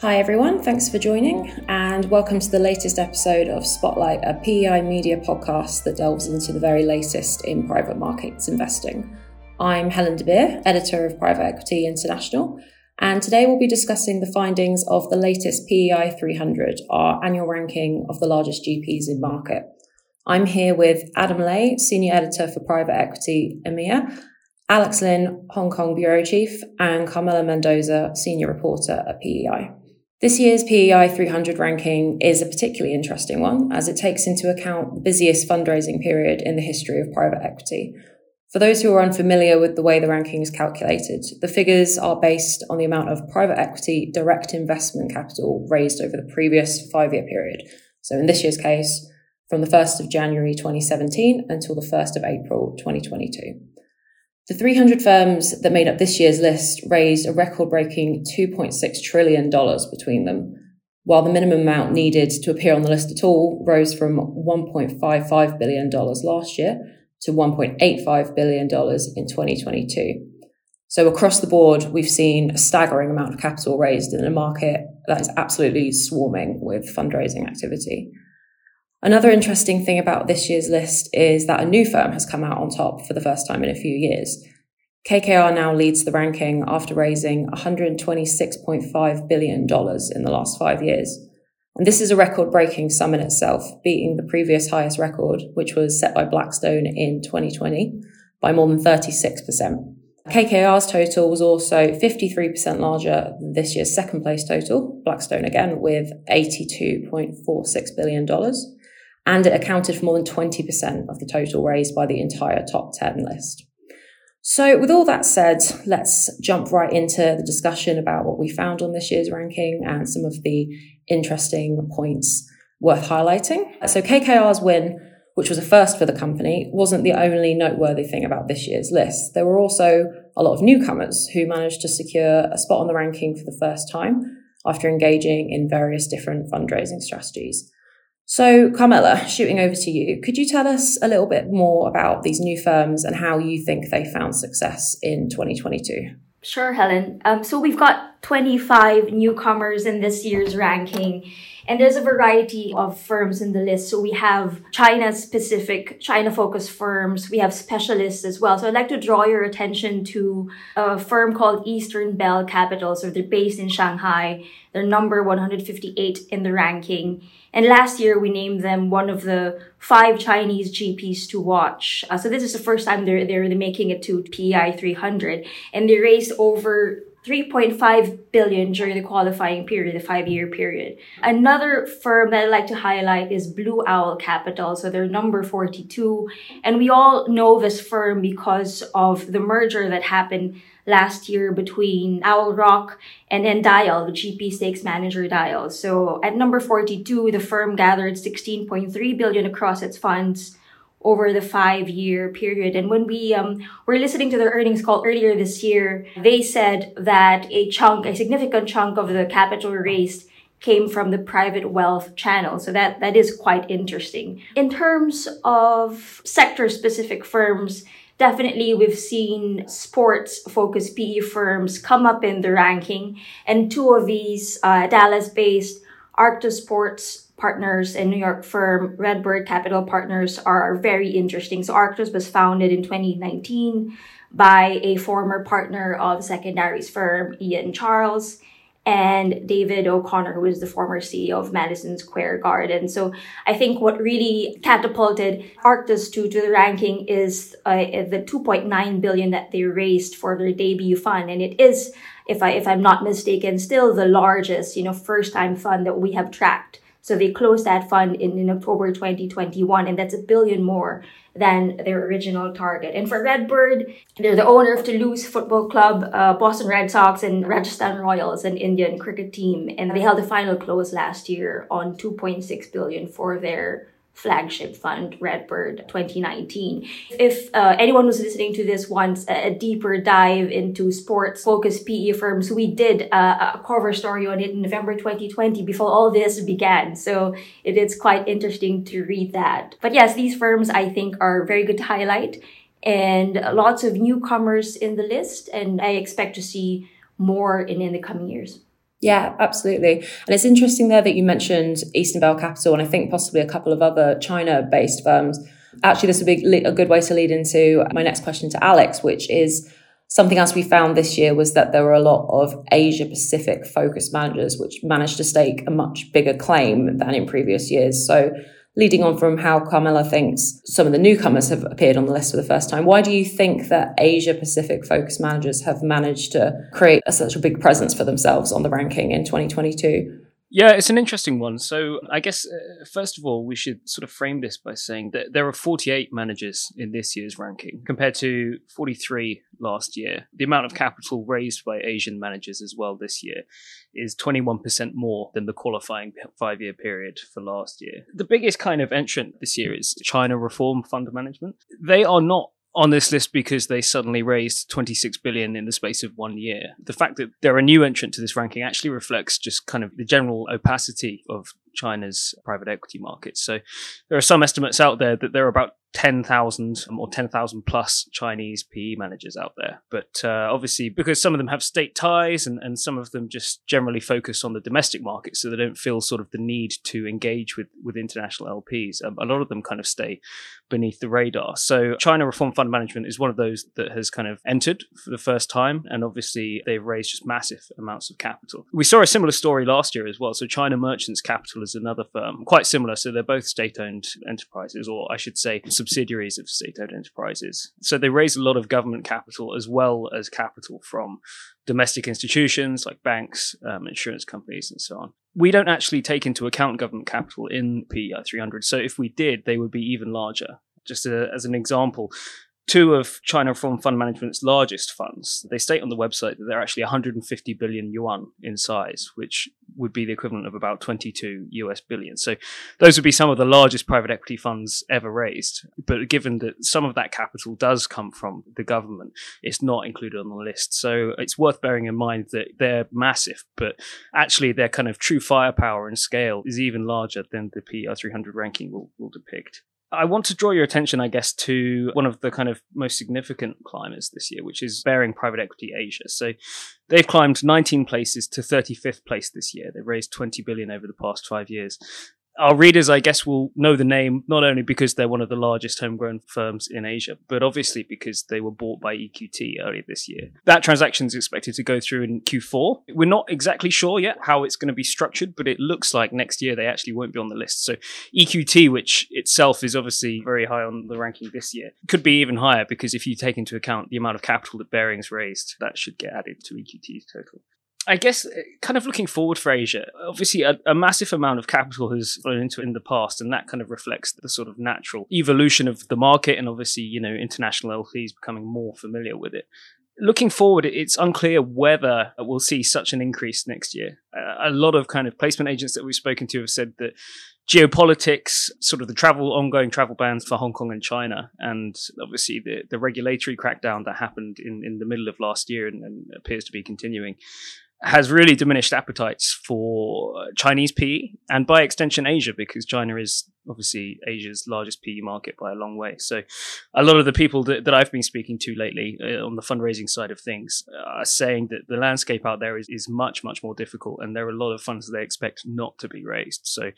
Hi, everyone. Thanks for joining, and welcome to the latest episode of Spotlight, a PEI media podcast that delves into the very latest in private markets investing. I'm Helen De Beer, editor of Private Equity International, and today we'll be discussing the findings of the latest PEI 300, our annual ranking of the largest GPs in market. I'm here with Adam Le, senior editor for Private Equity EMEA, Alex Lin, Hong Kong bureau chief, and Carmela Mendoza, senior reporter at PEI. This year's PEI 300 ranking is a particularly interesting one as it takes into account the busiest fundraising period in the history of private equity. For those who are unfamiliar with the way the ranking is calculated, the figures are based on the amount of private equity direct investment capital raised over the previous five year period. So in this year's case, from the 1st of January 2017 until the 1st of April 2022. The 300 firms that made up this year's list raised a record breaking $2.6 trillion between them, while the minimum amount needed to appear on the list at all rose from $1.55 billion last year to $1.85 billion in 2022. So across the board, we've seen a staggering amount of capital raised in a market that is absolutely swarming with fundraising activity. Another interesting thing about this year's list is that a new firm has come out on top for the first time in a few years. KKR now leads the ranking after raising $126.5 billion in the last five years. And this is a record breaking sum in itself, beating the previous highest record, which was set by Blackstone in 2020 by more than 36%. KKR's total was also 53% larger than this year's second place total, Blackstone again, with $82.46 billion and it accounted for more than 20% of the total raised by the entire top 10 list. So, with all that said, let's jump right into the discussion about what we found on this year's ranking and some of the interesting points worth highlighting. So, KKR's win, which was a first for the company, wasn't the only noteworthy thing about this year's list. There were also a lot of newcomers who managed to secure a spot on the ranking for the first time after engaging in various different fundraising strategies. So, Carmela, shooting over to you, could you tell us a little bit more about these new firms and how you think they found success in 2022? Sure, Helen. Um, so, we've got 25 newcomers in this year's ranking. And there's a variety of firms in the list. So we have China specific, China focused firms. We have specialists as well. So I'd like to draw your attention to a firm called Eastern Bell Capital. So they're based in Shanghai. They're number 158 in the ranking. And last year we named them one of the five Chinese GPs to watch. Uh, so this is the first time they're, they're making it to PEI 300 and they raised over 3.5 billion during the qualifying period, the five year period. Another firm that I'd like to highlight is Blue Owl Capital. So they're number 42. And we all know this firm because of the merger that happened last year between Owl Rock and then Dyal, the GP stakes manager Dyal. So at number 42, the firm gathered 16.3 billion across its funds over the five year period. And when we um, were listening to their earnings call earlier this year, they said that a chunk, a significant chunk of the capital raised came from the private wealth channel. So that, that is quite interesting. In terms of sector specific firms, definitely we've seen sports focused PE firms come up in the ranking. And two of these, uh, Dallas based Arctos Sports partners and New York firm Redbird Capital Partners are very interesting. So Arctos was founded in 2019 by a former partner of secondaries firm Ian Charles and David O'Connor, who is the former CEO of Madison Square Garden. So I think what really catapulted Arctos to, to the ranking is uh, the 2.9 billion that they raised for their debut fund. And it is, if I, if I'm not mistaken, still the largest, you know, first time fund that we have tracked so they closed that fund in, in October 2021, and that's a billion more than their original target. And for Redbird, they're the owner of Toulouse Football Club, uh, Boston Red Sox, and Rajasthan Royals, an Indian cricket team. And they held a final close last year on 2.6 billion for their flagship fund, Redbird 2019. If uh, anyone was listening to this wants a deeper dive into sports focused PE firms, we did a cover story on it in November 2020 before all this began. So it is quite interesting to read that. But yes, these firms I think are very good to highlight and lots of newcomers in the list. And I expect to see more in, in the coming years. Yeah, absolutely. And it's interesting there that you mentioned Eastern Bell Capital and I think possibly a couple of other China based firms. Actually, this would be a good way to lead into my next question to Alex, which is something else we found this year was that there were a lot of Asia Pacific focused managers which managed to stake a much bigger claim than in previous years. So leading on from how Carmela thinks some of the newcomers have appeared on the list for the first time, why do you think that Asia Pacific focused managers have managed to create a, such a big presence for themselves on the ranking in 2022? Yeah, it's an interesting one. So, I guess, uh, first of all, we should sort of frame this by saying that there are 48 managers in this year's ranking compared to 43 last year. The amount of capital raised by Asian managers as well this year is 21% more than the qualifying five year period for last year. The biggest kind of entrant this year is China Reform Fund Management. They are not on this list because they suddenly raised 26 billion in the space of one year. The fact that they're a new entrant to this ranking actually reflects just kind of the general opacity of China's private equity markets. So there are some estimates out there that there are about 10,000 or 10,000 plus Chinese PE managers out there. But uh, obviously, because some of them have state ties and, and some of them just generally focus on the domestic market, so they don't feel sort of the need to engage with, with international LPs, um, a lot of them kind of stay beneath the radar. So China Reform Fund Management is one of those that has kind of entered for the first time. And obviously, they've raised just massive amounts of capital. We saw a similar story last year as well. So China Merchants Capital is another firm, quite similar. So they're both state owned enterprises, or I should say, subsidiaries of state-owned enterprises. So they raise a lot of government capital as well as capital from domestic institutions like banks, um, insurance companies, and so on. We don't actually take into account government capital in PEI 300. So if we did, they would be even larger. Just a, as an example, two of China Reform Fund Management's largest funds. They state on the website that they're actually 150 billion yuan in size, which would be the equivalent of about 22 US billion. So those would be some of the largest private equity funds ever raised. But given that some of that capital does come from the government, it's not included on the list. So it's worth bearing in mind that they're massive, but actually their kind of true firepower and scale is even larger than the PR300 ranking will, will depict. I want to draw your attention, I guess, to one of the kind of most significant climbers this year, which is Baring Private Equity Asia. So they've climbed 19 places to 35th place this year. They've raised 20 billion over the past five years our readers, I guess, will know the name not only because they're one of the largest homegrown firms in Asia, but obviously because they were bought by EQT earlier this year. That transaction is expected to go through in Q4. We're not exactly sure yet how it's going to be structured, but it looks like next year they actually won't be on the list. So EQT, which itself is obviously very high on the ranking this year, could be even higher because if you take into account the amount of capital that Baring's raised, that should get added to EQT's total. I guess uh, kind of looking forward for Asia, obviously a, a, massive amount of capital has flown into it in the past, and that kind of reflects the sort of natural evolution of the market, and obviously you know international LPs becoming more familiar with it. Looking forward, it's unclear whether we'll see such an increase next year. A lot of kind of placement agents that we've spoken to have said that geopolitics, sort of the travel, ongoing travel bans for Hong Kong and China, and obviously the, the regulatory crackdown that happened in, in the middle of last year and, and appears to be continuing, has really diminished appetites for Chinese PE and by extension Asia because China is obviously Asia's largest PE market by a long way. So a lot of the people that, that I've been speaking to lately uh, on the fundraising side of things are saying that the landscape out there is, is much, much more difficult and there are a lot of funds that they expect not to be raised. So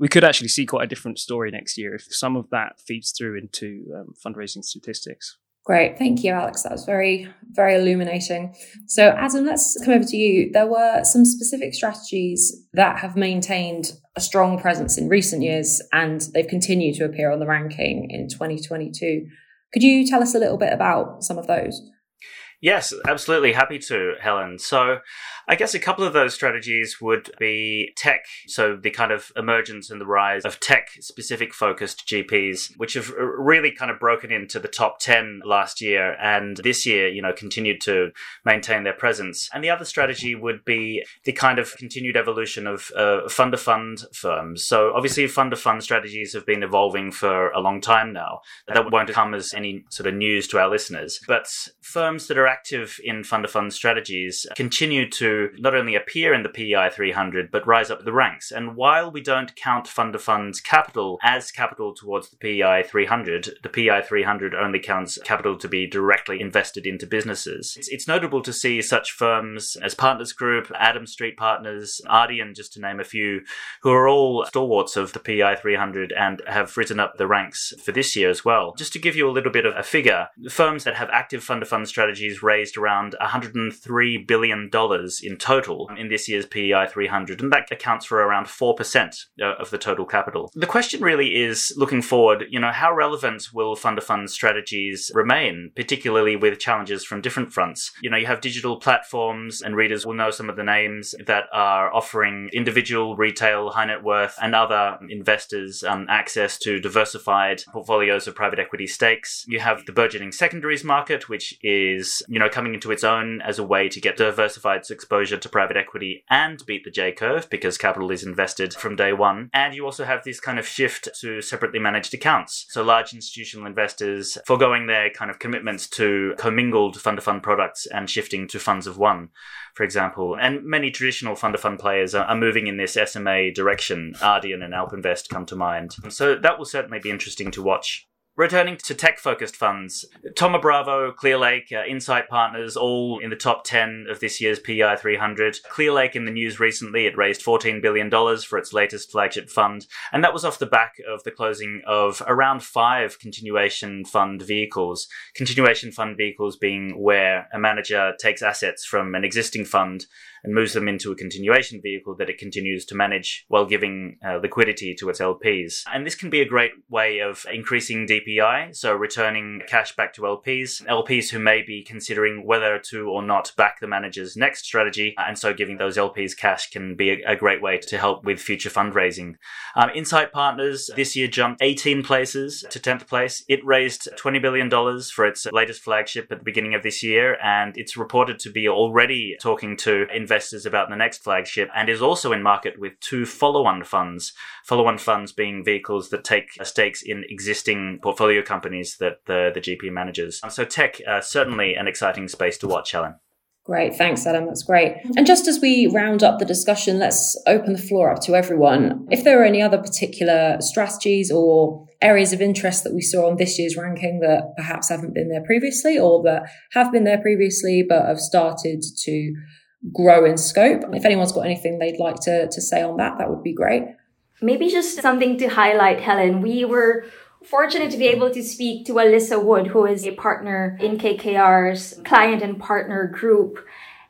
we could actually see quite a different story next year if some of that feeds through into um, fundraising statistics. Great. Thank you, Alex. That was very, very illuminating. So, Adam, let's come over to you. There were some specific strategies that have maintained a strong presence in recent years and they've continued to appear on the ranking in 2022. Could you tell us a little bit about some of those? Yes, absolutely. Happy to, Helen. So, I guess a couple of those strategies would be tech. So, the kind of emergence and the rise of tech specific focused GPs, which have really kind of broken into the top 10 last year and this year, you know, continued to maintain their presence. And the other strategy would be the kind of continued evolution of uh, fund to fund firms. So, obviously, fund to fund strategies have been evolving for a long time now. That won't come as any sort of news to our listeners. But firms that are active in fund to fund strategies continue to not only appear in the PEI 300, but rise up the ranks. And while we don't count fund of funds capital as capital towards the PEI 300, the PEI 300 only counts capital to be directly invested into businesses. It's, it's notable to see such firms as Partners Group, Adams Street Partners, Ardian, just to name a few, who are all stalwarts of the PEI 300 and have risen up the ranks for this year as well. Just to give you a little bit of a figure, firms that have active fund of fund strategies raised around $103 billion in total in this year's PEI 300, and that accounts for around 4% of the total capital. The question really is looking forward, you know, how relevant will fund of fund strategies remain, particularly with challenges from different fronts? You know, you have digital platforms, and readers will know some of the names that are offering individual, retail, high net worth, and other investors um, access to diversified portfolios of private equity stakes. You have the burgeoning secondaries market, which is, you know, coming into its own as a way to get diversified exposure to private equity and beat the J curve because capital is invested from day one. And you also have this kind of shift to separately managed accounts. So large institutional investors foregoing their kind of commitments to commingled fund to fund products and shifting to funds of one for example. And many traditional fund of fund players are, are, moving in this SMA direction. Ardian and AlpInvest come to mind. So that will certainly be interesting to watch. Returning to tech focused funds, Thoma Bravo, Clearlake, uh, Insight Partners, all in the top 10 of this year's PEI 300. Clearlake in the news recently, it raised $14 billion for its latest flagship fund, and that was off the back of the closing of around five continuation fund vehicles. Continuation fund vehicles being where a manager takes assets from an existing fund and moves them into a continuation vehicle that it continues to manage while giving uh, liquidity to its LPs. And this can be a great way of increasing DPI, so returning cash back to LPs, LPs who may be considering whether to or not back the manager's next strategy, and so giving those LPs cash can be a, a great way to help with future fundraising. Um, Insight Partners this year jumped 18 places to 10th place. It raised $20 billion for its latest flagship at the beginning of this year, and it's reported to be already talking to investors about the next flagship and is also in market with two follow on funds. Follow on funds being vehicles that take stakes in existing portfolio companies that the, the GP manages. So, tech, uh, certainly an exciting space to watch, Helen. Great, thanks, Adam. That's great. And just as we round up the discussion, let's open the floor up to everyone. If there are any other particular strategies or areas of interest that we saw on this year's ranking that perhaps haven't been there previously or that have been there previously but have started to grow in scope. If mm. anyone's got anything they'd like to, to say on that, that would be great. Maybe just something to highlight, Helen. We were fortunate to be able to speak to Alisa Wood, who is a partner in KKR's client and partner group.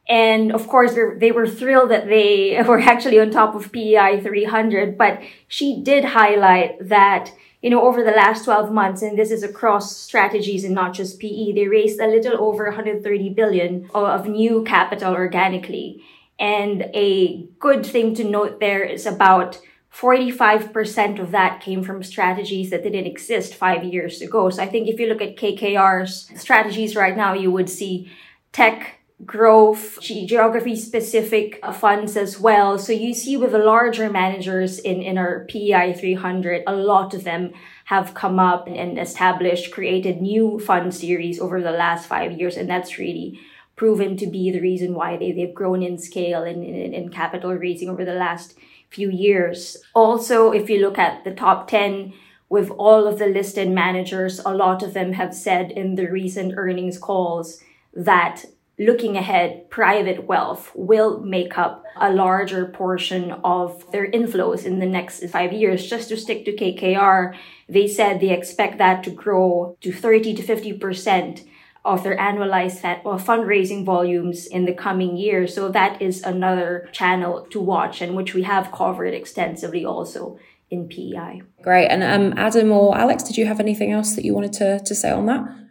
And of course, they were thrilled that they were actually on top of PEI 300, but she did highlight that you know, over the last 12 months, and this is across strategies and not just PE, they raised a little over 130 billion of new capital organically. And a good thing to note there is about 45% of that came from strategies that didn't exist five years ago. So I think if you look at KKR's strategies right now, you would see tech growth, geography specific uh, funds as well. So you see with the larger managers in, in our PEI 300, a lot of them have come up and established, created new fund series over the last five years. And that's really proven to be the reason why they, they've grown in scale and in, in capital raising over the last few years. Also, if you look at the top 10, with all of the listed managers, a lot of them have said in the recent earnings calls that looking ahead, private wealth will make up a larger portion of their inflows in the next five years. Just to stick to KKR, they said they expect that to grow to 30 to 50% of their annualized fundraising volumes in the coming years. So that is another channel to watch and which we have covered extensively also in PEI. Great. And um, Adam or Alex, did you have anything else that you wanted to, to say on that?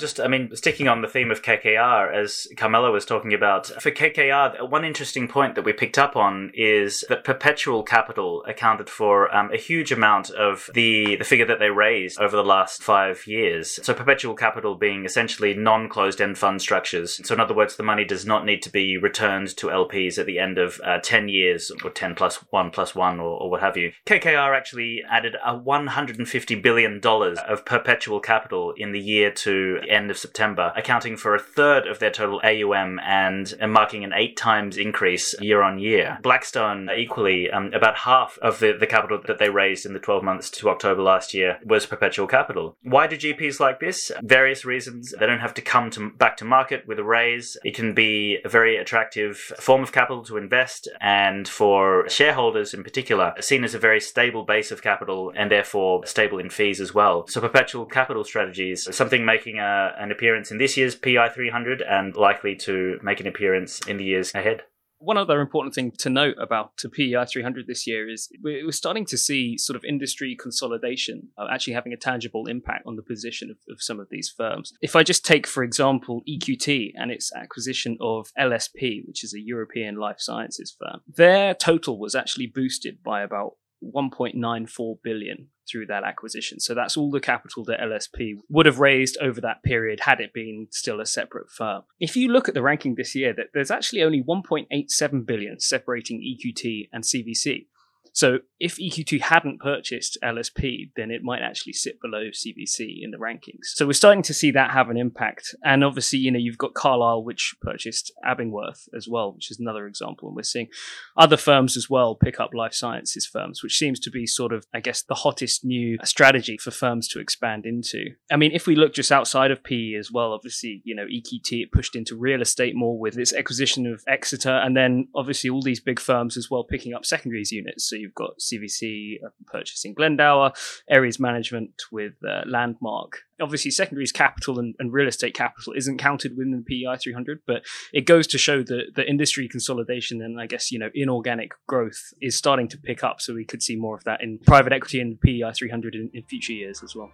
Just, I mean, sticking on the theme of KKR, as Carmela was talking about, for KKR, one interesting point that we picked up on is that perpetual capital accounted for um, a huge amount of the, the figure that they raised over the last five years. So, perpetual capital being essentially non closed end fund structures. So, in other words, the money does not need to be returned to LPs at the end of uh, 10 years or 10 plus 1 plus 1 or, or what have you. KKR actually added a $150 billion of perpetual capital in the year to end of September, accounting for a third of their total AUM and, marking an eight times increase year on year. Blackstone, equally, um, about half of the, the capital that they raised in the 12 months to October last year was perpetual capital. Why do GPs like this? Various reasons. They don't have to come to, back to market with a raise. It can be a very attractive form of capital to invest, and for shareholders in particular, seen as a very stable base of capital and therefore stable in fees as well. So perpetual capital strategies, something making a, an appearance in this year's PI 300 and likely to make an appearance in the years ahead. One other important thing to note about PEI 300 this year is we're starting to see sort of industry consolidation uh, actually having a tangible impact on the position of, of, some of these firms. If I just take, for example, EQT and its acquisition of LSP, which is a European life sciences firm, their total was actually boosted by about 1.94 billion through that acquisition. So that's all the capital that LSP would have raised over that period had it been still a separate firm. If you look at the ranking this year, that there's actually only 1.87 billion separating EQT and CVC. So if EQT hadn't purchased LSP, then it might actually sit below CVC in the rankings. So we're starting to see that have an impact. And obviously, you know, you've got Carlyle, which purchased Abingworth as well, which is another example. And we're seeing other firms as well pick up life sciences firms, which seems to be sort of, I guess, the hottest new strategy for firms to expand into. I mean, if we look just outside of PE as well, obviously, you know, EQT it pushed into real estate more with its acquisition of Exeter, and then obviously all these big firms as well picking up secondaries units. So you've got CVC uh, purchasing Glendower, Ares Management with uh, Landmark. Obviously, secondaries capital and, and, real estate capital isn't counted within the PEI 300, but it goes to show that the industry consolidation and I guess, you know, inorganic growth is starting to pick up. So we could see more of that in private equity and PEI 300 in, in future years as well.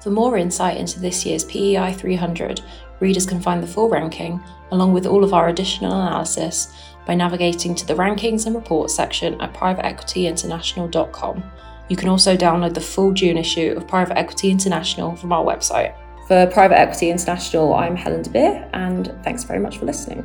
For more insight into this year's PEI 300, readers can find the full ranking, along with all of our additional analysis, by navigating to the rankings and reports section at privateequityinternational.com. You can also download the full June issue of Private Equity International from our website. For Private Equity International, I'm Helen De Beer, and thanks very much for listening.